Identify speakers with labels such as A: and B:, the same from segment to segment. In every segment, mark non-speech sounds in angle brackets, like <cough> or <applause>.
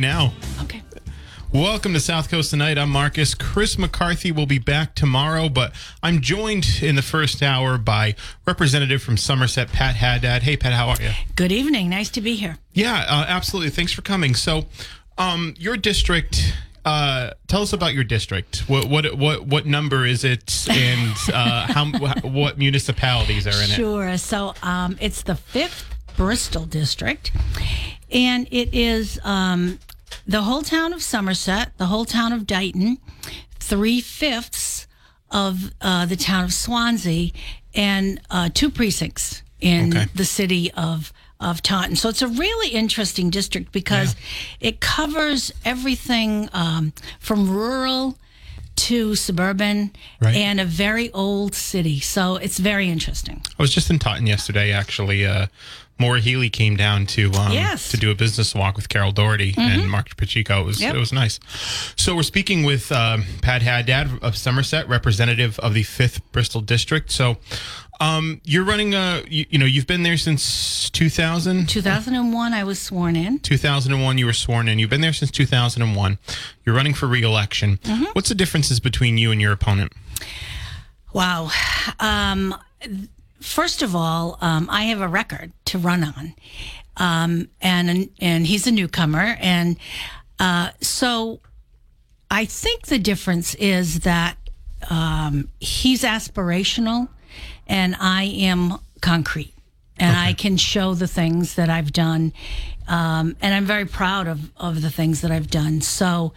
A: Right now.
B: Okay.
A: Welcome to South Coast Tonight. I'm Marcus. Chris McCarthy will be back tomorrow, but I'm joined in the first hour by Representative from Somerset, Pat Haddad. Hey, Pat, how are you?
B: Good evening. Nice to be here.
A: Yeah, uh, absolutely. Thanks for coming. So, um, your district. Uh, tell us about your district. What what what what number is it, and <laughs> uh, how what municipalities are in it?
B: Sure. So um, it's the fifth Bristol district, and it is um, the whole town of Somerset, the whole town of Dighton, three fifths of uh, the town of Swansea, and uh, two precincts in
A: Okay.
B: the city of of Taunton. So it's a really interesting district because it covers everything um, from rural to suburban
A: Right.
B: and a very old city. So it's very interesting.
A: I was just in Taunton yesterday, actually. Uh, Maura Healey came down to um,
B: Yes.
A: to do a business walk with Carol Doherty and Marc Pacheco. It was
B: Yep.
A: it was nice. So we're speaking with um, Pat Haddad of Somerset, representative of the Fifth Bristol District. So um, you're running a you, you know you've been there since 2000.
B: 2001, I was sworn in.
A: 2001, you were sworn in. You've been there since 2001. You're running for reelection. What's the differences between you and your opponent?
B: Wow. Um, first of all, um, I have a record to run on, um, and and he's a newcomer, and uh, so I think the difference is that um, he's aspirational, and I am concrete, and I can show the things that I've done, um, and I'm very proud of of the things that I've done. So.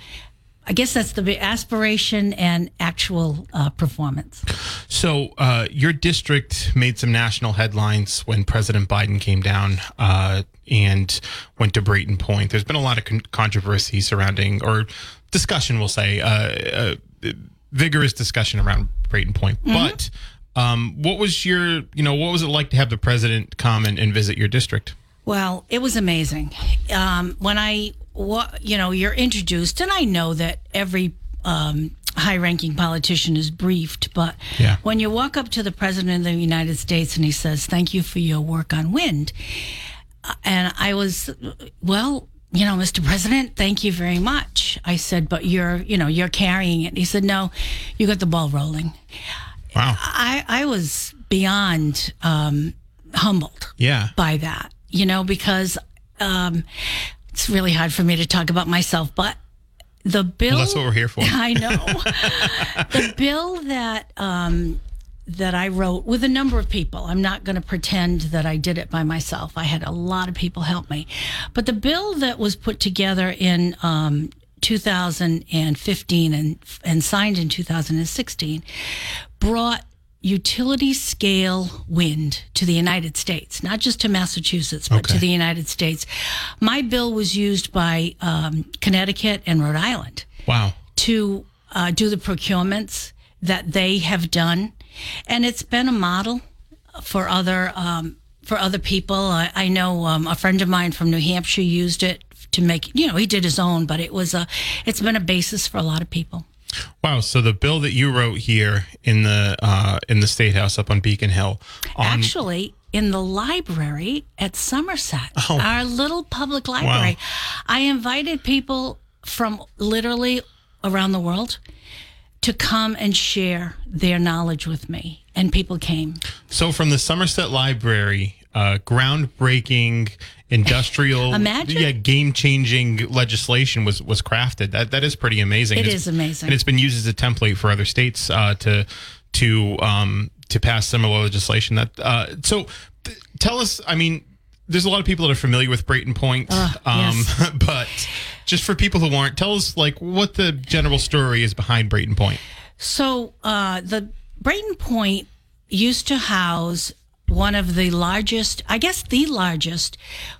B: I guess that's the aspiration and actual uh, performance.
A: So, uh, your district made some national headlines when President Biden came down uh, and went to Brayton Point. There's been a lot of con- controversy surrounding, or discussion, we'll say, uh, uh, vigorous discussion around Brayton Point. But um, what was your, you know, what was it like to have the president come and, and visit your district?
B: Well, it was amazing. Um, when I, you know, you're introduced, and I know that every um, high-ranking politician is briefed, but
A: Yeah.
B: when you walk up to the president of the United States and he says, "Thank you for your work on wind," uh, and I was, well. You know, Mr. President, thank you very much. I said, but you're, you know, you're carrying it. He said, no, you got the ball rolling.
A: Wow.
B: I, I was beyond um, humbled
A: Yeah.
B: by that, you know, because um, it's really hard for me to talk about myself, but the bill.
A: Well, that's what we're here for. <laughs>
B: I know. the bill that um, that I wrote with a number of people. I'm not going to pretend that I did it by myself. I had a lot of people help me, but the bill that was put together in um, 2015 and and signed in 2016 brought utility scale wind to the United States, not just to Massachusetts, but to the United States. My bill was used by um, Connecticut and Rhode Island
A: Wow.
B: to uh, do the procurements that they have done, and it's been a model for other um, for other people. I, I know um, a friend of mine from New Hampshire used it to make you know he did his own, but it was a it's been a basis for a lot of people.
A: Wow. So the bill that you wrote here in the uh, in the state house up on Beacon Hill, on,
B: Actually, in the library at Somerset,
A: Oh.
B: our little public library, I invited people from literally around the world to come and share their knowledge with me, and people came.
A: so from the Somerset Library, uh, groundbreaking industrial,
B: Imagine.
A: yeah, game changing legislation was was crafted. That that is pretty amazing.
B: It
A: It's-
B: is amazing.
A: and it's been used as a template for other states uh, to to um, to pass similar legislation. That uh, so th- tell us. I mean, there's a lot of people that are familiar with Brayton Point, um,
B: yes. <laughs>
A: but just for people who aren't, tell us like what the general story is behind Brayton Point.
B: So uh, the Brayton Point used to house one of the largest, I guess the largest,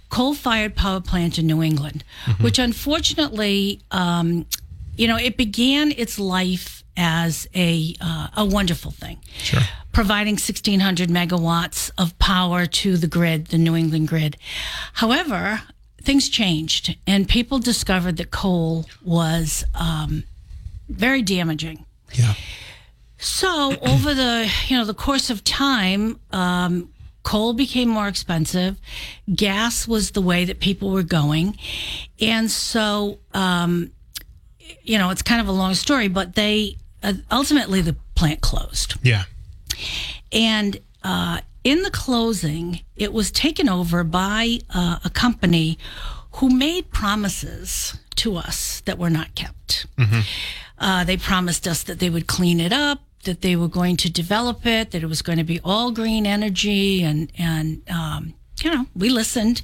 B: coal-fired power plant in New England, which unfortunately, um, you know, it began its life as a uh, a wonderful thing,
A: Sure.
B: providing 1,600 megawatts of power to the grid, the New England grid. However, things changed, and people discovered that coal was um, very damaging.
A: Yeah.
B: So over the you know the course of time, um, coal became more expensive. Gas was the way that people were going, and so um, you know it's kind of a long story, but they uh, ultimately the plant closed,
A: Yeah.
B: and uh, in the closing, it was taken over by uh, a company who made promises to us that were not kept. Uh, they promised us that they would clean it up, that they were going to develop it, that it was going to be all green energy, and and um, you know we listened,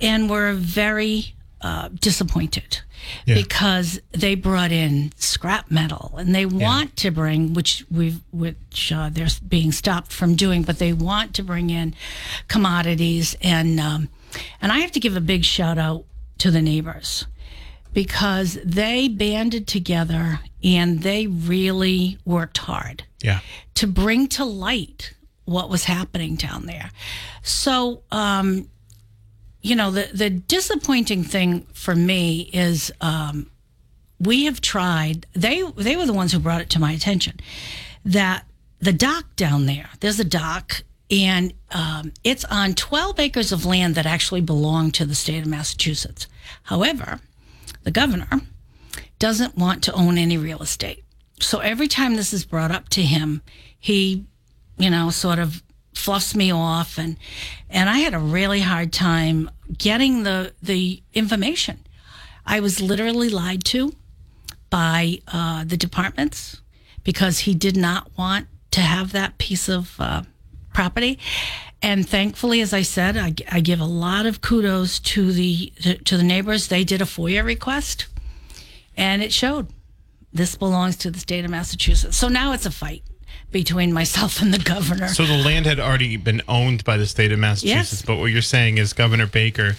B: and were very uh, disappointed
A: Yeah.
B: because they brought in scrap metal, and they want to bring which we which uh, they're being stopped from doing, but they want to bring in commodities, and um, and I have to give a big shout out to the neighbors because they banded together and they really worked hard
A: Yeah.
B: to bring to light what was happening down there. So, um, you know, the the disappointing thing for me is um, we have tried. They they were the ones who brought it to my attention that the dock down there. There's a dock. And um, it's on 12 acres of land that actually belong to the state of Massachusetts. However, the governor doesn't want to own any real estate. So every time this is brought up to him, he, you know, sort of fluffs me off and and I had a really hard time getting the the information. I was literally lied to by uh, the departments because he did not want to have that piece of uh, property. And thankfully, as I said, I, I give a lot of kudos to the to, to the neighbors. They did a FOIA request, and it showed this belongs to the state of Massachusetts. So now it's a fight between myself and the governor.
A: So the land had already been owned by the state of Massachusetts,
B: Yes.
A: but what you're saying is Governor Baker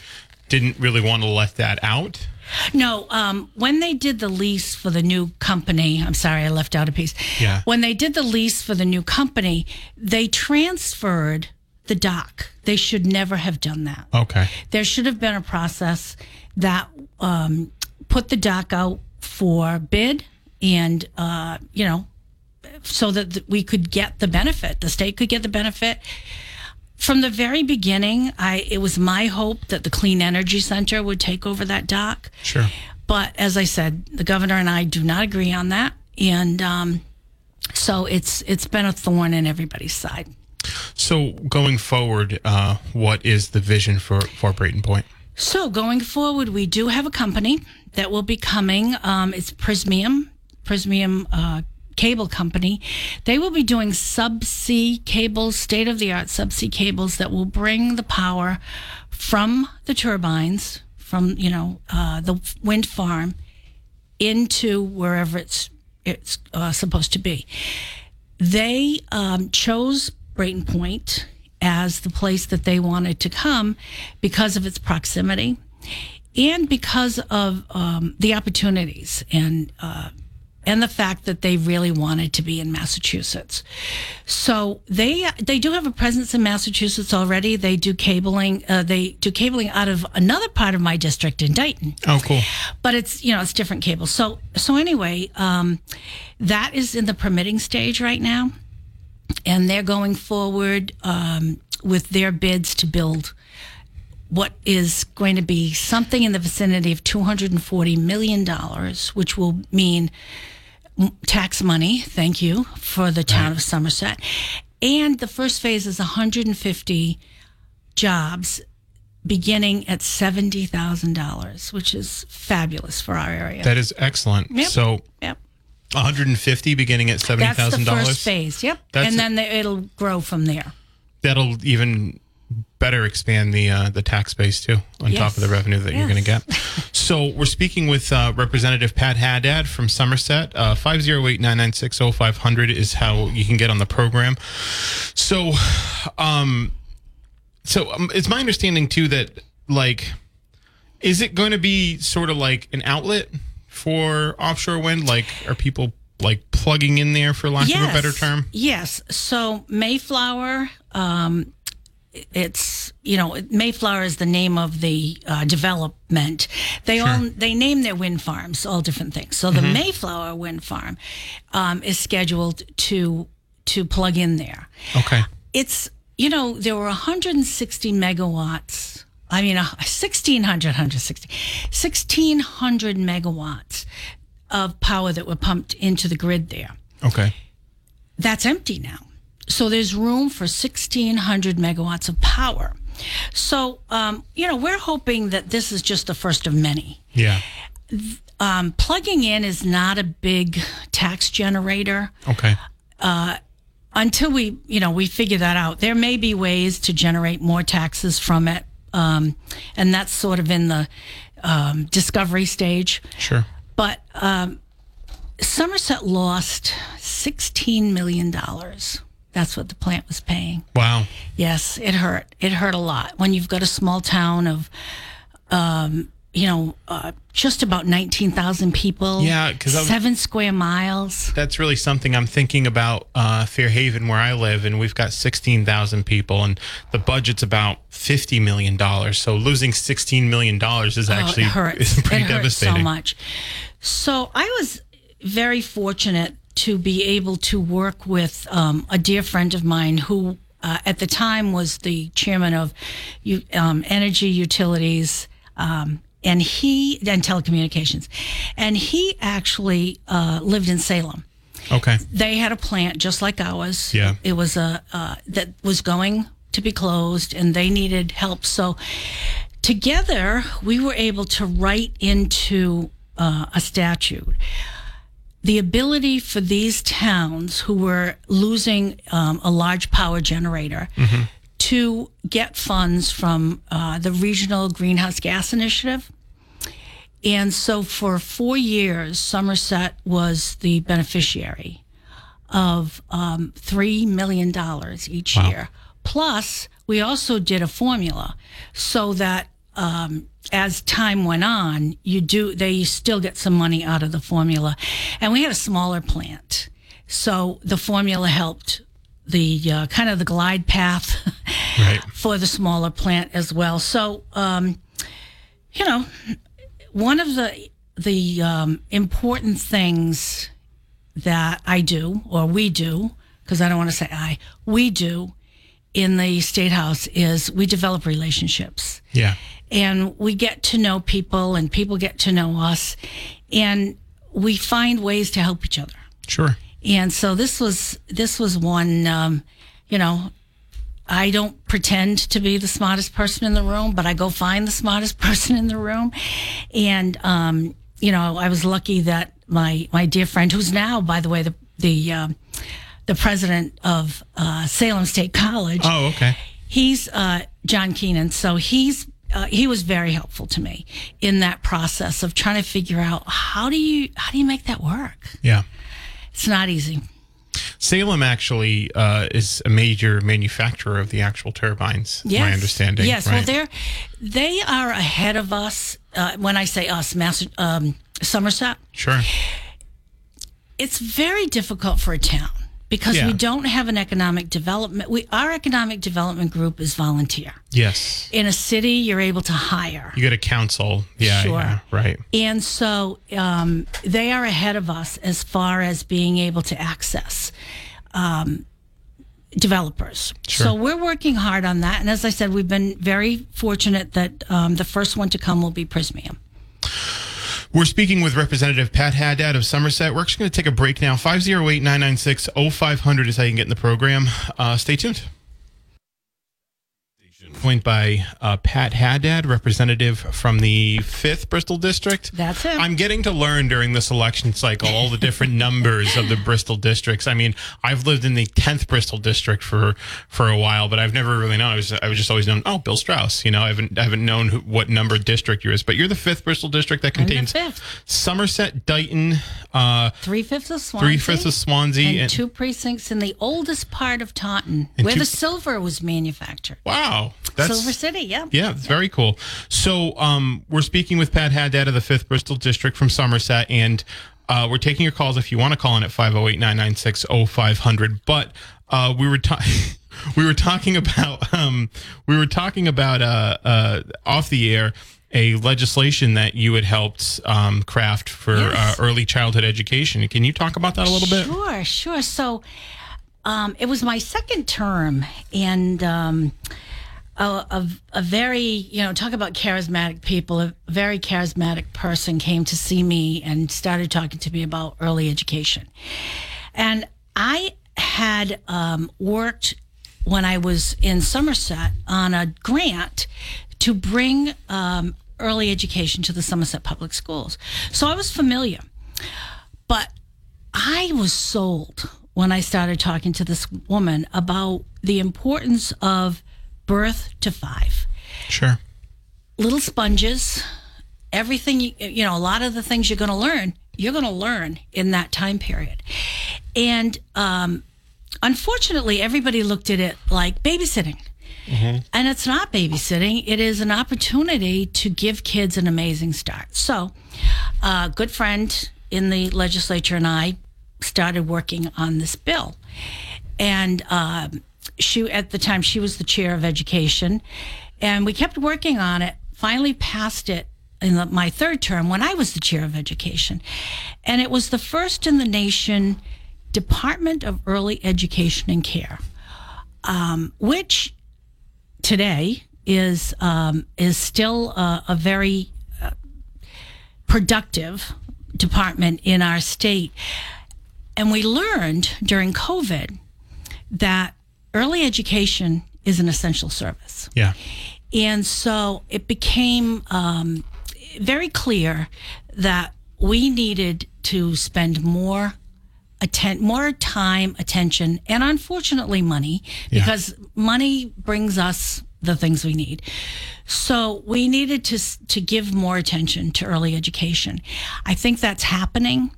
A: didn't really want to let that out.
B: No, um, when they did the lease for the new company, I'm sorry, I left out a piece.
A: Yeah.
B: When they did the lease for the new company, they transferred the dock. They should never have done that.
A: Okay.
B: There should have been a process that um, put the dock out for bid and, uh, you know, so that we could get the benefit, the state could get the benefit. From the very beginning, I it was my hope that the Clean Energy Center would take over that dock.
A: Sure.
B: But as I said, the governor and I do not agree on that, and um, so it's it's been a thorn in everybody's side.
A: So going forward, uh, what is the vision for for Brayton Point?
B: So going forward, we do have a company that will be coming. Um, it's Prysmian, Prysmian uh, Cable Company. They will be doing subsea cables, state of the art subsea cables that will bring the power from the turbines, from you know uh, the wind farm, into wherever it's it's uh, supposed to be. They um, chose Brayton Point as the place that they wanted to come because of its proximity and because of um, the opportunities and uh, and the fact that they really wanted to be in Massachusetts. So they they do have a presence in Massachusetts already. They do cabling. Uh, they do cabling out of another part of my district in Dighton.
A: Oh, cool.
B: But it's you know it's different cables. So so anyway, um, that is in the permitting stage right now, and they're going forward um, with their bids to build what is going to be something in the vicinity of $240 million, which will mean tax money, thank you, for the town right. of Somerset. And the first phase is 150 jobs beginning at $70,000, which is fabulous for our area.
A: That is excellent. Yep. So, yep. 150 beginning at $70,000. That's
B: the first phase. Yep. That's and then the, it'll grow from there.
A: That'll even better expand the uh, the tax base too on yes. top of the revenue that yes. you're going to get. so we're speaking with uh, Representative Pat Haddad from Somerset. Uh, five zero eight nine nine six zero five hundred is how you can get on the program. So, um, so um, it's my understanding too that like, is it going to be sort of like an outlet for offshore wind? Like, are people like plugging in there for lack yes. of a better term?
B: Yes. So Mayflower. Um, it's you know Mayflower is the name of the uh, development. They sure. all they name their wind farms all different things. So the mm-hmm. Mayflower wind farm um, is scheduled to to plug in there.
A: Okay,
B: it's you know there were 160 megawatts. I mean, 1600, 160, 1600 megawatts of power that were pumped into the grid there.
A: Okay,
B: that's empty now. So there's room for 1,600 megawatts of power. So, um, you know, we're hoping that this is just the first of many.
A: Yeah.
B: Um, plugging in is not a big tax generator.
A: Okay.
B: Uh, until we, you know, we figure that out, there may be ways to generate more taxes from it, um, and that's sort of in the um, discovery stage.
A: Sure.
B: But um, Somerset lost sixteen million dollars that's what the plant was paying.
A: Wow.
B: Yes, it hurt. It hurt a lot when you've got a small town of, um, you know, uh, just about 19,000 people.
A: Yeah, because
B: seven square miles.
A: That's really something I'm thinking about uh, Fairhaven, where I live, and we've got 16,000 people, and the budget's about $50 million. So losing $16 million is actually
B: oh,
A: hurts. <laughs> pretty
B: it
A: devastating.
B: so much. So I was very fortunate to be able to work with um, a dear friend of mine who uh, at the time was the chairman of um, energy utilities um, and he and telecommunications. And he actually uh, lived in salem.
A: Okay.
B: They had a plant just like ours.
A: Yeah.
B: It was a uh, that was going to be closed and they needed help. So together we were able to write into uh, a statute. The ability for these towns who were losing um, a large power generator mm-hmm. To get funds from uh, the Regional Greenhouse Gas Initiative. And so for four years, Somerset was the beneficiary of um, $3 million each wow. year. Plus, we also did a formula so that um, as time went on, you do they still get some money out of the formula, and we had a smaller plant, so the formula helped the uh, kind of the glide path <laughs> right. for the smaller plant as well. So, um, you know, one of the the um, important things that I do or we do because I don't want to say I we do in the state house is we develop relationships.
A: Yeah
B: and we get to know people and people get to know us and we find ways to help each other
A: sure
B: and so this was this was one um, you know i don't pretend to be the smartest person in the room but i go find the smartest <laughs> person in the room. And um, you know i was lucky that my my dear friend who's now by the way the the uh, the president of uh, salem state college.
A: Oh okay.
B: He's uh, john keenan. So he's uh, he was very helpful to me in that process of trying to figure out how do you how do you make that work.
A: Yeah,
B: it's not easy.
A: Salem actually uh, is a major manufacturer of the actual turbines.
B: Yes.
A: My understanding.
B: Yes. Right? Well, they're they are ahead of us. Uh, when I say us, Mass, um, Somerset.
A: Sure.
B: it's very difficult for a town because
A: Yeah.
B: we don't have an economic development. We our economic development group is volunteer.
A: Yes.
B: In a city, you're able to hire.
A: You get a council. Yeah.
B: Sure.
A: yeah, right.
B: And so um, they are ahead of us as far as being able to access um, developers.
A: Sure.
B: So we're working hard on that. And as I said, we've been very fortunate that um, the first one to come will be Prysmian.
A: We're speaking with Representative Pat Haddad of Somerset. We're actually going to take a break now. 508 996 0500 is how you can get in the program. Uh, stay tuned. Joined by uh, Pat Haddad, representative from the 5th Bristol District.
B: That's him.
A: I'm getting to learn during this election cycle all the different <laughs> numbers of the Bristol districts. I mean, I've lived in the 10th Bristol district for for a while, but I've never really known. I was I was just always known, oh, Bill Straus. You know, I haven't I haven't known who, what number district yours. But you're the 5th Bristol district that contains. Somerset, Dighton, uh,
B: Three fifths of Swansea.
A: three fifths of Swansea,
B: and, two precincts in the oldest part of Taunton, where
A: two-
B: the silver was manufactured.
A: wow, that's
B: Silver City, yeah.
A: Yeah, it's very cool. So, um, we're speaking with Pat Haddad of the 5th Bristol District from Somerset, and uh, we're taking your calls if you want to call in at 508 996 0500. But uh, we were talking. <laughs> We were talking about um, we were talking about uh, uh, off the air a legislation that you had helped um, craft for
B: Yes.
A: uh, early childhood education. Can you talk about that a little bit?
B: Sure, sure. So um, it was my second term, and um, a, a, a very, you know, talk about charismatic people. A very charismatic person came to see me and started talking to me about early education. And I had um, worked when I was in Somerset on a grant to bring um, early education to the Somerset Public Schools. So I was familiar. But I was sold when I started talking to this woman about the importance of birth to five.
A: Sure.
B: Little sponges, everything, you, you know, a lot of the things you're going to learn, you're going to learn in that time period. And um, unfortunately, everybody looked at it like babysitting. And it's not babysitting, it is an opportunity to give kids an amazing start. So, a good friend in the legislature and I started working on this bill. And um, she, at the time, she was the chair of education. And we kept working on it, finally passed it in the, my third term when I was the chair of education. And it was the first in the nation Department of Early Education and Care, um, which today is um, is still a, a very uh, productive department in our state. And we learned during COVID that early education is an essential service.
A: Yeah.
B: And so it became um, very clear that we needed to spend more atten- more time, attention, and unfortunately money, because money brings us the things we need. So we needed to to give more attention to early education. I think that's happening.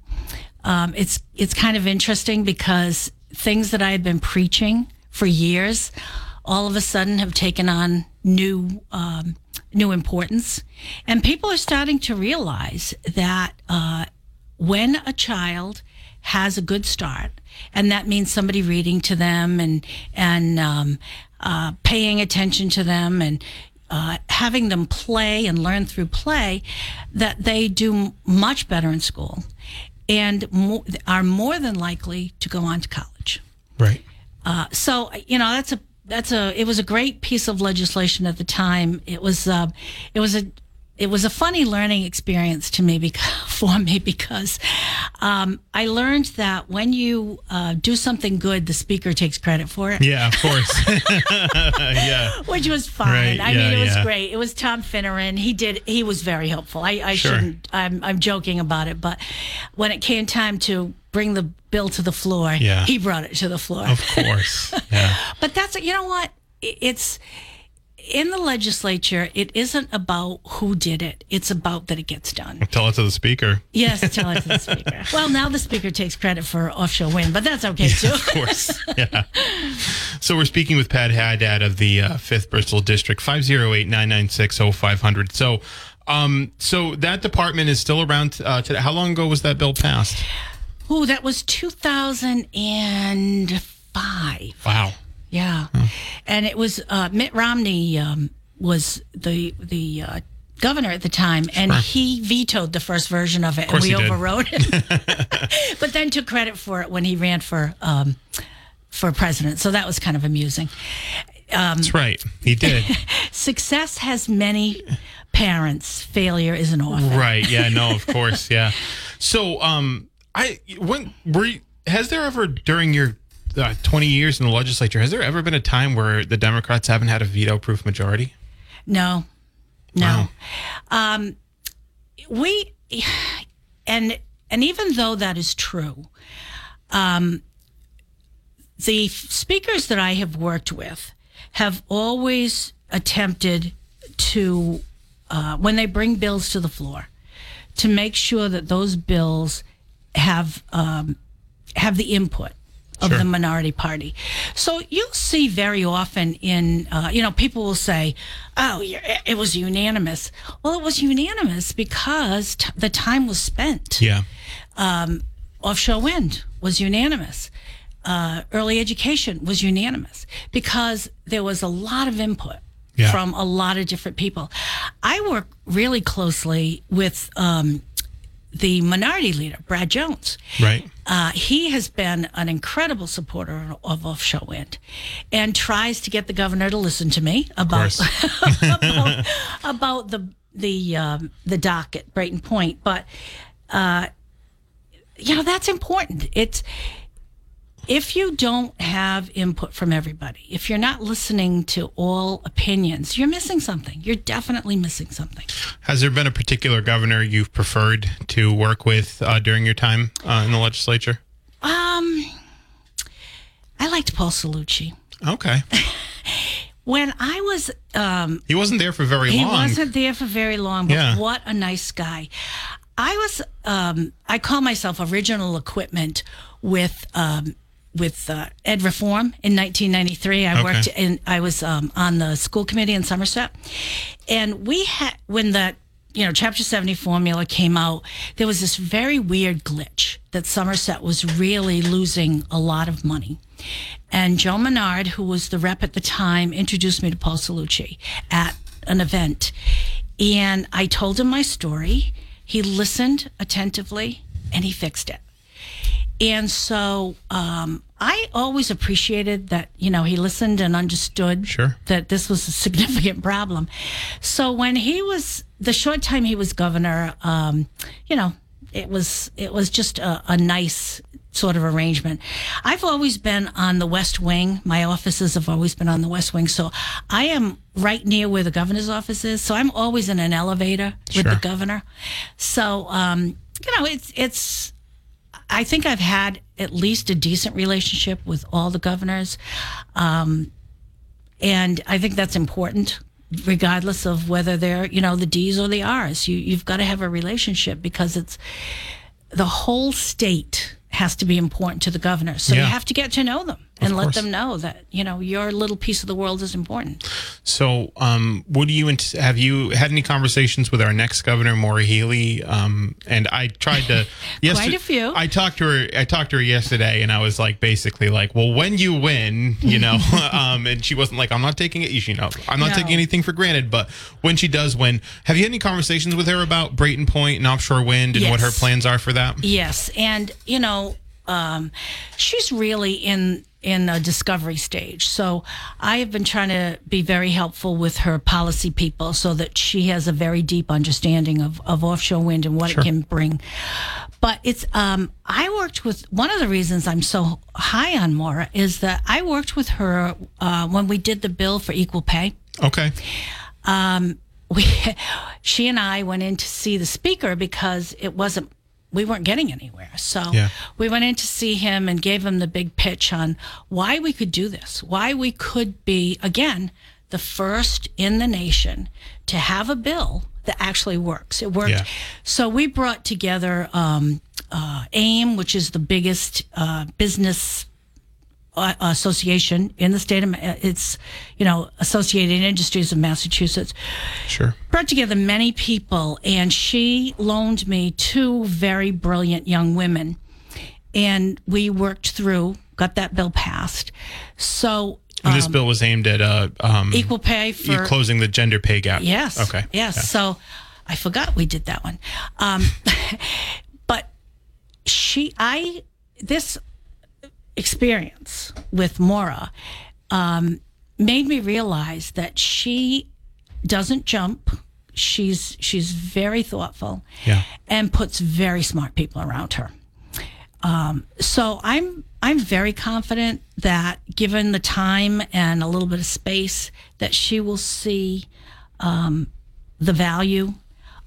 B: Um, it's it's kind of interesting because things that I had been preaching for years, all of a sudden have taken on new um, new importance, and people are starting to realize that uh, when a child has a good start, and that means somebody reading to them and and um, uh, paying attention to them and uh, having them play and learn through play, that they do much better in school, and are more than likely to go on to college.
A: Right.
B: Uh, so you know that's a that's a it was a great piece of legislation at the time. It was uh, it was a it was a funny learning experience to me <laughs> because, for me because um, I learned that when you uh, do something good, the speaker takes credit for it,
A: Yeah, of course. <laughs> <laughs> yeah.
B: which was fine.
A: Right,
B: I
A: yeah,
B: mean, it was
A: yeah.
B: great. It was Tom Finneran. He did. He was very helpful. I, I
A: Sure.
B: shouldn't. I'm I'm joking about it, but when it came time to bring the bill to the floor,
A: Yeah.
B: he brought it to the floor.
A: Of course. <laughs> Yeah.
B: But that's you know what it's in the legislature. It isn't about who did it. It's about that it gets done.
A: Tell it to the speaker.
B: Yes, tell it to the <laughs> speaker. Well, now the speaker takes credit for offshore wind, but that's okay too.
A: Of course. <laughs> Yeah. So we're speaking with Pat Haddad of the uh, 5th Bristol District, 508 996 0500. So, um, so that department is still around uh, today. How long ago was that bill passed?
B: Oh, that was 2005.
A: Wow.
B: Yeah, and it was uh, Mitt Romney um, was the the uh, governor at the time, and he vetoed the first version of it, and we overrode it. <laughs> <laughs> but then took credit for it when he ran for um, for president. So that was kind of amusing.
A: That's right. He did. <laughs>
B: Success has many parents. Failure is an orphan.
A: right. Yeah. No. Of course. Yeah. So, um, I when were you, has there ever during your uh, 20 years in the legislature has there ever been a time where the Democrats haven't had a veto-proof majority?
B: No, no.
A: Wow.
B: Um, we and and even though that is true, um, the speakers that I have worked with have always attempted to, uh, when they bring bills to the floor, to make sure that those bills have um, have the input of
A: Sure.
B: the minority party. So you'll see very often in, uh, you know, people will say, oh, it was unanimous. Well, it was unanimous because t- the time was spent.
A: Yeah.
B: Offshore wind was unanimous. Uh, early education was unanimous because there was a lot of input
A: Yeah.
B: from a lot of different people. I work really closely with um, the minority leader, Brad Jones.
A: Right.
B: Uh, he has been an incredible supporter of offshore wind and tries to get the governor to listen to me about <laughs> about, about the the um, the dock at Brayton Point. But uh, you know that's important. It's if you don't have input from everybody, if you're not listening to all opinions, you're missing something. You're definitely missing something.
A: Has there been a particular governor you've preferred to work with uh, during your time uh, in the legislature?
B: Um, I liked Paul Cellucci.
A: Okay. <laughs>
B: When I was um,
A: He wasn't there for very
B: He
A: long.
B: He wasn't there for very long, but
A: Yeah.
B: what a nice guy. I was, um, I call myself original equipment with, um, with uh, Ed Reform in 1993. I
A: Okay.
B: worked in, I was um, on the school committee in Somerset. And we had, when the, you know, Chapter 70 formula came out, there was this very weird glitch that Somerset was really losing a lot of money. And Joe Menard, who was the rep at the time, introduced me to Paul Cellucci at an event. And I told him my story. He listened attentively and he fixed it. And so um, I always appreciated that, you know, he listened and understood
A: Sure.
B: that this was a significant problem. So when he was, the short time he was governor, um, you know, it was, it was just a, a nice sort of arrangement. I've always been on the West Wing. My offices have always been on the West Wing. So I am right near where the governor's office is. So I'm always in an elevator with the governor. So, um, you know, it's, it's, I think I've had at least a decent relationship with all the governors. Um, and I think that's important, regardless of whether they're, you know, the D's or the R's. You, you've got to have a relationship because it's the whole state has to be important to the governor. So you have to get to know them and let
A: course.
B: them know that, you know, your little piece of the world is important.
A: So, um, what do you have you had any conversations with our next governor, Maura Healey? Um, and I tried to.
B: yes, <laughs> Quite a few.
A: I talked to her. I talked to her yesterday, and I was like, basically, like, well, when you win, you know, <laughs> <laughs> um, and she wasn't like, I'm not taking it. You know, I'm not
B: No.
A: taking anything for granted. But when she does win, have you had any conversations with her about Brayton Point and offshore wind and what her plans are for that?
B: Yes, and you know, um, she's really in in a discovery stage. So I have been trying to be very helpful with her policy people, so that she has a very deep understanding of of offshore wind and what it can bring. But it's um, I worked with one of the reasons I'm so high on Maura is that I worked with her uh, when we did the bill for equal pay
A: Okay.
B: we <laughs> she and I went in to see the speaker because it wasn't we weren't getting anywhere. So
A: Yeah.
B: we went in to see him and gave him the big pitch on why we could do this, why we could be again the first in the nation to have a bill that actually works. It worked.
A: Yeah.
B: So we brought together um, uh, AIM, which is the biggest uh, business association in the state of it's you know Associated Industries of Massachusetts
A: Sure.
B: brought together many people and she loaned me two very brilliant young women and we worked through, got that bill passed. So
A: And this bill was aimed at uh, um,
B: equal pay for
A: closing the gender pay gap.
B: Yes.
A: Okay.
B: Yes.
A: Yeah.
B: So I forgot we did that one. Um, <laughs> but she, I, this experience with Maura um, made me realize that she doesn't jump. She's she's very thoughtful
A: Yeah.
B: and puts very smart people around her. Um, so I'm I'm very confident that given the time and a little bit of space, that she will see um, the value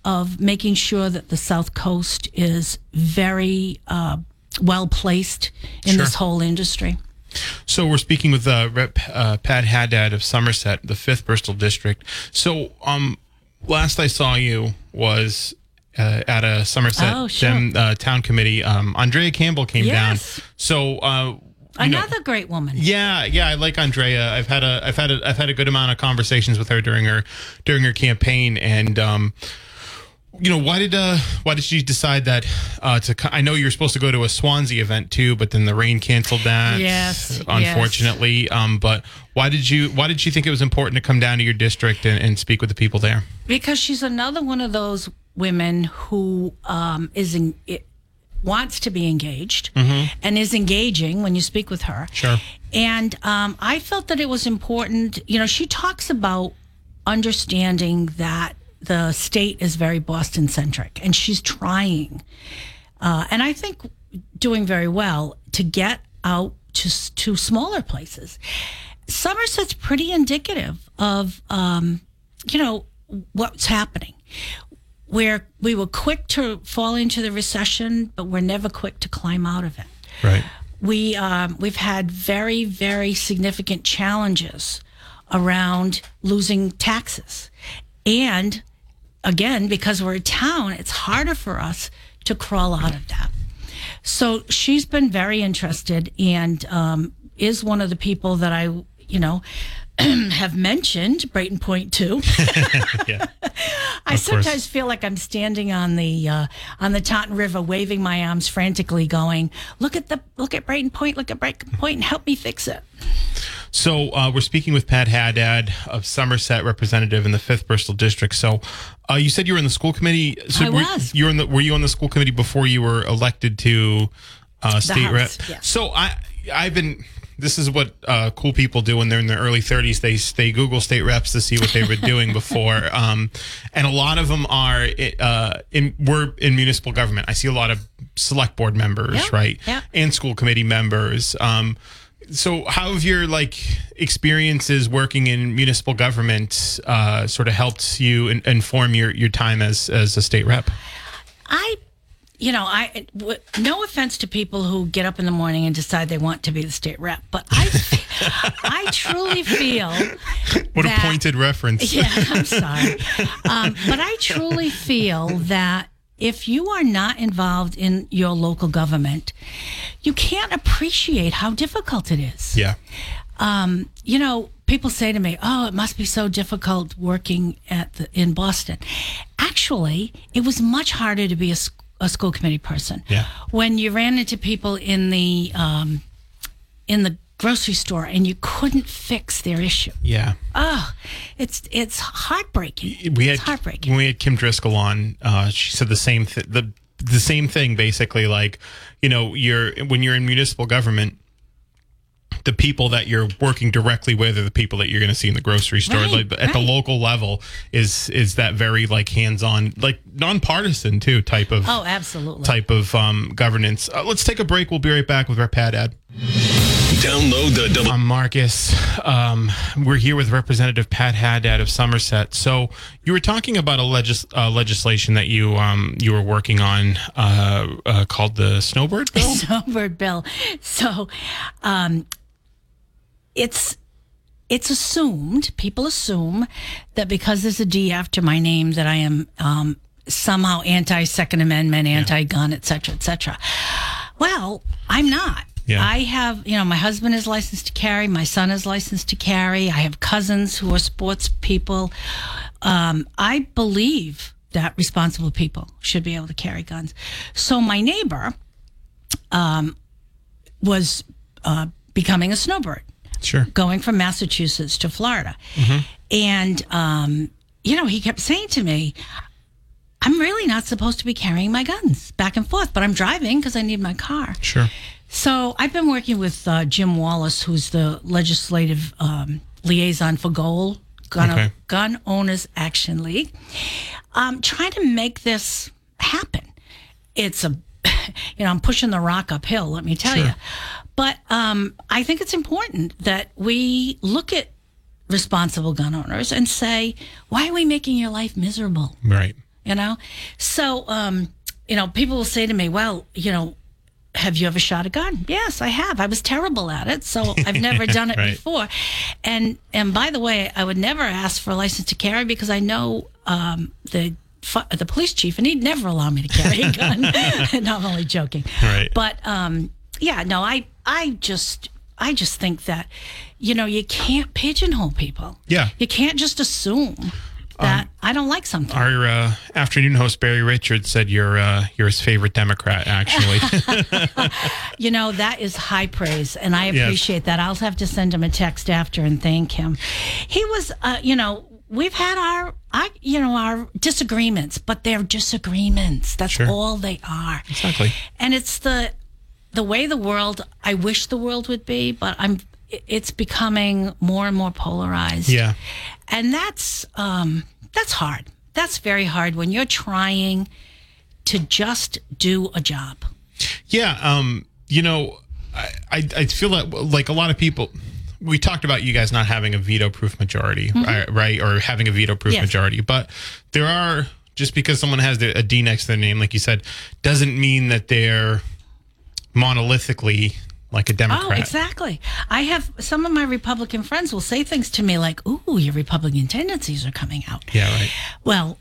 B: of making sure that the South Coast is very uh, well placed in
A: Sure.
B: this whole industry.
A: So we're speaking with uh, Rep uh, Pat Haddad of Somerset, the fifth Bristol district. So um, last I saw you was uh, at a Somerset
B: Oh, sure.
A: Dem, uh, town committee. Um, Andrea Campbell came
B: Yes.
A: down. So uh, you know-
B: Another great woman.
A: yeah, yeah, I like Andrea. I've had a, I've had a, I've had a good amount of conversations with her during her, during her campaign, and um, you know, why did, uh, why did she decide that, uh, to? I know you're supposed to go to a Swansea event too, but then the rain canceled that.
B: Yes,
A: unfortunately. Um, but why did you, why did she think it was important to come down to your district and, and speak with the people there?
B: because she's another one of those women who um, is in, it, wants to be engaged and is engaging when you speak with her.
A: Sure.
B: And um, I felt that it was important. You know, she talks about understanding that the state is very Boston centric, and she's trying, uh, and I think doing very well to get out to to smaller places. Somerset's pretty indicative of, um, you know, what's happening. Where we were quick to fall into the recession, but we're never quick to climb out of it
A: Right.
B: we um, we've had very very significant challenges around losing taxes and again because we're a town it's harder for us to crawl out of that so she's been very interested and um, is one of the people that i you know <clears throat> have mentioned Brayton Point too. <laughs>
A: Yeah.
B: I sometimes feel like I'm standing on the uh, on the Taunton River, waving my arms frantically, going, "Look at the look at Brayton Point, look at Brayton Point, and help me fix it."
A: So uh, we're speaking with Pat Haddad of Somerset, representative in the fifth Bristol district. So uh, you said you were in the school committee. So
B: I
A: were,
B: was.
A: You were in the. Were you on the school committee before you were elected to uh, state
B: House,
A: rep?
B: yes.
A: So I I've been. This is what uh, cool people do when they're in their early 30s. They they Google state reps to see what they were <laughs> doing before, um, and a lot of them are uh, in we're in municipal government. I see a lot of select board members,
B: Yeah,
A: right,
B: yeah.
A: and school committee members. Um, so how have your like experiences working in municipal government uh, sort of helped you in, inform your, your time as as a state rep?
B: I, you know, I w- no offense to people who get up in the morning and decide they want to be the state rep, but I, <laughs> I truly feel
A: What
B: that-
A: a pointed reference.
B: Yeah, I'm sorry. Um, but I truly feel that if you are not involved in your local government, you can't appreciate how difficult it is.
A: Yeah.
B: Um, you know, people say to me, "Oh, it must be so difficult working at the, in Boston." Actually, it was much harder to be a school committee person.
A: Yeah.
B: When you ran into people in the um, in the grocery store and you couldn't fix their issue.
A: Yeah.
B: Oh, it's it's heartbreaking.
A: we had
B: it's heartbreaking.
A: when we had Kim Driscoll on. Uh, she said the same thing. the the same thing basically. Like you know, you're when you're in municipal government. The people that you're working directly with are the people that you're going to see in the grocery store.
B: Right,
A: like, at the local level, is is that very like hands-on, like nonpartisan too type of
B: Oh, absolutely.
A: type of um, governance. Uh, let's take a break. We'll be right back with our Rep Haddad.
C: Download the double.
A: I'm Marcus. Um, we're here with Representative Pat Haddad of Somerset. So you were talking about a legis- uh, legislation that you um, you were working on uh, uh, called the Snowbird Bill. <laughs>
B: Snowbird Bill. So, um, it's it's assumed people assume that because there's a D after my name that I am um, somehow anti Second Amendment, anti gun, et cetera, et cetera. Well, I'm not.
A: Yeah.
B: I have, you know, my husband is licensed to carry. My son is licensed to carry. I have cousins who are sports people. Um, I believe that responsible people should be able to carry guns. So my neighbor um, was uh, becoming a snowbird,
A: Sure.
B: going from Massachusetts to Florida. And, um, you know, he kept saying to me, I'm really not supposed to be carrying my guns back and forth, but I'm driving because I need my car.
A: Sure.
B: So I've been working with uh, Jim Wallace, who's the legislative um, liaison for GOAL, Gun,
A: Okay.
B: Gun Owners Action League, um, trying to make this happen. It's a, <laughs> you know, I'm pushing the rock uphill, let me tell
A: Sure.
B: you. But um, I think it's important that we look at responsible gun owners and say, why are we making your life miserable?
A: Right.
B: you know so um you know people will say to me well you know have you ever shot a gun? Yes i have. I was terrible at it so i've never <laughs> done it
A: Right.
B: before. And and by the way i would never ask for a license to carry because i know um the the police chief and he'd never allow me to carry a gun. <laughs> No i'm only joking.
A: Right.
B: but um yeah no i i just i just think that you know you can't pigeonhole people.
A: Yeah.
B: you can't just assume that i don't like something
A: Our uh, afternoon host Barry Richards said you're uh, you're his favorite Democrat. Actually, <laughs> <laughs>
B: You know, that is high praise, and I
A: Yes.
B: appreciate that. I'll have to send him a text after and thank him. He was, uh, you know, we've had our, I, you know, our disagreements, but they're disagreements. That's
A: Sure.
B: all they are.
A: exactly.
B: And it's the, the way the world, I wish the world would be, but I'm, it's becoming more and more polarized.
A: Yeah.
B: And that's, um, that's hard. That's very hard when you're trying to just do a job.
A: Yeah, um, you know, I, I I feel that like a lot of people. We talked about you guys not having a veto-proof majority, right, right? Or having a veto-proof
B: Yes.
A: majority, but there are just because someone has a D next to their name, like you said, doesn't mean that they're monolithically like a Democrat.
B: Oh, exactly. I have some of my Republican friends will say things to me like, "Ooh, your Republican tendencies are coming out."
A: Yeah, right.
B: Well,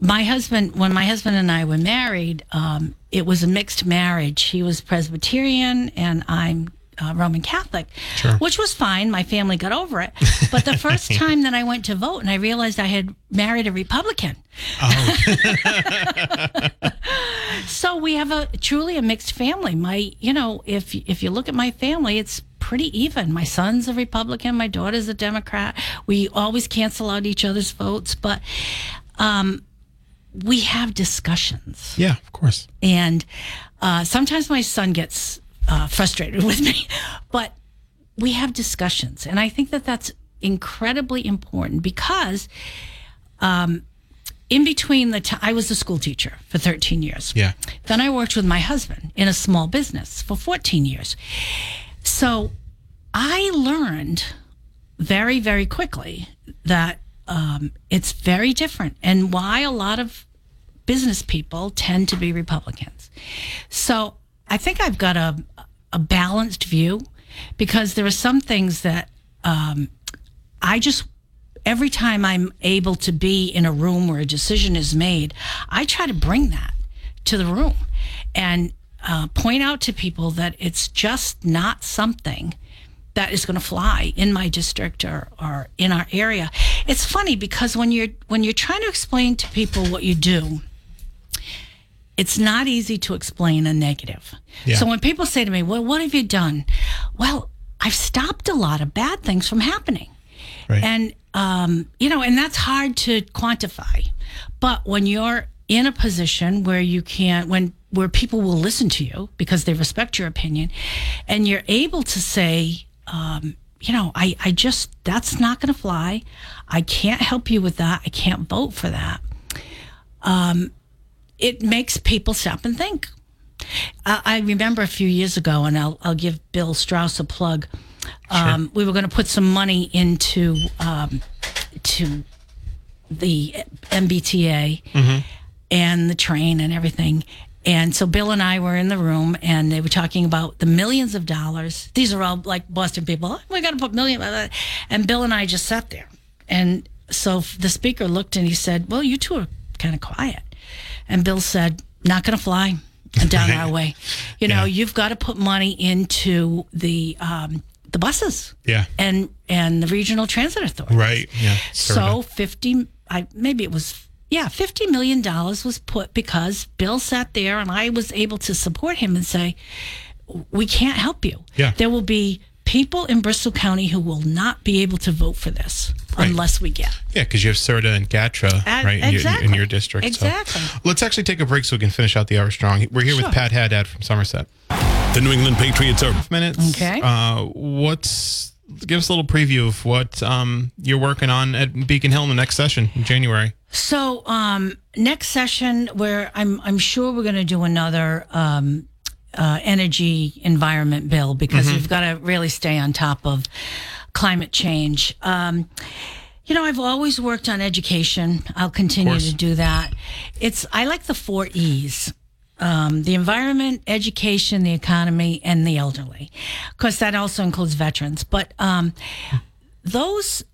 B: my husband, when my husband and I were married, um, it was a mixed marriage. He was Presbyterian, and I'm uh, Roman Catholic,
A: Sure.
B: which was fine. My family got over it. But the first <laughs> time that I went to vote, and I realized I had married a Republican. <laughs> so we have a truly a mixed family. My, you know, if if you look at my family, it's pretty even. My son's a Republican, my daughter's a Democrat. We always cancel out each other's votes, but um, we have discussions
A: Yeah, of course.
B: and uh, sometimes my son gets uh, frustrated <laughs> with me, but we have discussions, and I think that that's incredibly important because um, in between the time I was a school teacher for 13 years.
A: Yeah.
B: Then I worked with my husband in a small business for 14 years. So I learned very, very quickly that um, it's very different and why a lot of business people tend to be Republicans. So I think I've got a, a balanced view because there are some things that um, I just, every time I'm able to be in a room where a decision is made, I try to bring that to the room and uh, point out to people that it's just not something that is going to fly in my district or, or in our area. It's funny because when you're when you're trying to explain to people what you do, it's not easy to explain a negative.
A: Yeah.
B: So when people say to me, "Well, what have you done?" Well, I've stopped a lot of bad things from happening.
A: Right.
B: And um, you know, and that's hard to quantify. But when you're in a position where you can't, when where people will listen to you because they respect your opinion and you're able to say um, you know I, I just that's not going to fly i can't help you with that i can't vote for that um, it makes people stop and think I, I remember a few years ago and i'll, I'll give bill Straus a plug um, we were going to put some money into um, to the mbta and the train and everything. And so Bill and I were in the room and they were talking about the millions of dollars. These are all like Boston people. "Oh, we got to put million. blah, blah." And Bill and I just sat there. And so the speaker looked and he said, well, you two are kind of quiet. And Bill said, not going to fly <laughs> down our way. You know,
A: Yeah.
B: you've got to put money into the, um, the buses
A: Yeah.
B: and, and the regional transit authority.
A: Right. Yeah.
B: So 50, I, maybe it was yeah, fifty million dollars was put because Bill sat there and I was able to support him and say, we can't help you.
A: Yeah.
B: There will be people in Bristol County who will not be able to vote for this
A: Right.
B: unless we get.
A: Yeah, because you have SRTA and Gatra,
B: Uh,
A: right, in, your, in your district. so.
B: Exactly.
A: Let's actually take a break so we can finish out the hour strong. We're here
B: Sure.
A: with Pat Haddad from Somerset.
C: The New England Patriots are
A: Minutes.
B: Okay.
A: Uh, what's give us a little preview of what um, you're working on at Beacon Hill in the next session in January.
B: So um, next session, where I'm I'm sure we're going to do another um, uh, energy environment bill because we've got to really stay on top of climate change. Um, you know, I've always worked on education. I'll continue to do that. It's I like the four E's. Um, the environment, education, the economy, and the elderly. Of course, that also includes veterans. But um, those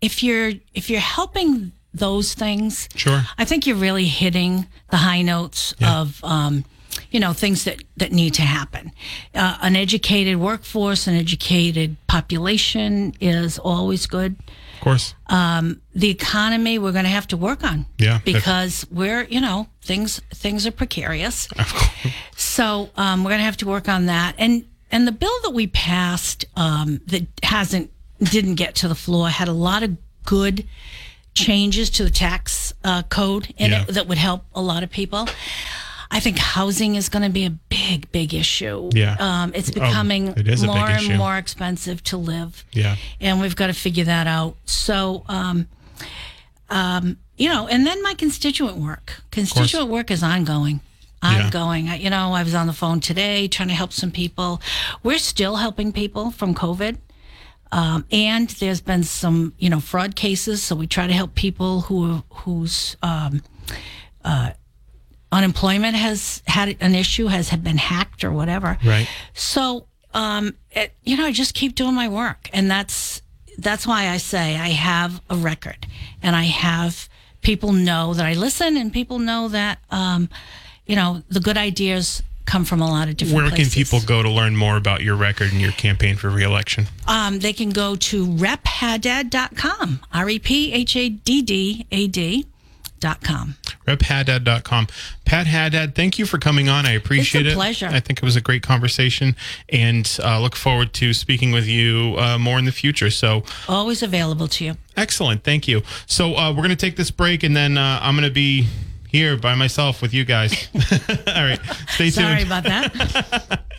B: if you're if you're helping those things,
A: Sure.
B: I think you're really hitting the high notes
A: Yeah.
B: of um, you know things that that need to happen. Uh, an educated workforce, an educated population is always good.
A: Of course.
B: The economy we're going to have to work on,
A: Yeah.
B: because we're you know things things are precarious.
A: Of course.
B: So um, we're going to have to work on that. And and the bill that we passed um, that hasn't didn't get to the floor had a lot of good changes to the tax uh, code in
A: Yeah.
B: it that would help a lot of people. I think housing is going to be a big, big issue.
A: Yeah.
B: um, it's
A: Oh,
B: becoming
A: it a
B: more and more expensive to live.
A: Yeah.
B: and we've got to figure that out. So, um, um, you know, and then my constituent work. Constituent work is ongoing.
A: Yeah.
B: Ongoing. I You know, I was on the phone today trying to help some people. We're still helping people from COVID. Um, and there's been some, you know, fraud cases. So we try to help people who whose um, uh, unemployment has had an issue, has been hacked or whatever.
A: Right.
B: So, um, it, you know, I just keep doing my work, and that's that's why I say I have a record, and I have people know that I listen, and people know that, um, you know, the good ideas come from a lot of different places.
A: Where can
B: places.
A: people go to learn more about your record and your campaign for reelection?
B: Um, they can go to rephaddad.com, R E P H A D D A D dot com.
A: rephaddad.com. Pat Haddad, thank you for coming on. I appreciate
B: It's a
A: it.
B: pleasure.
A: I think it was a great conversation and uh, look forward to speaking with you uh, more in the future. So
B: Always available to you.
A: excellent. Thank you. So uh, we're going to take this break and then uh, I'm going to be here by myself with you guys. <laughs> All right. Stay tuned.
B: Sorry about that. <laughs>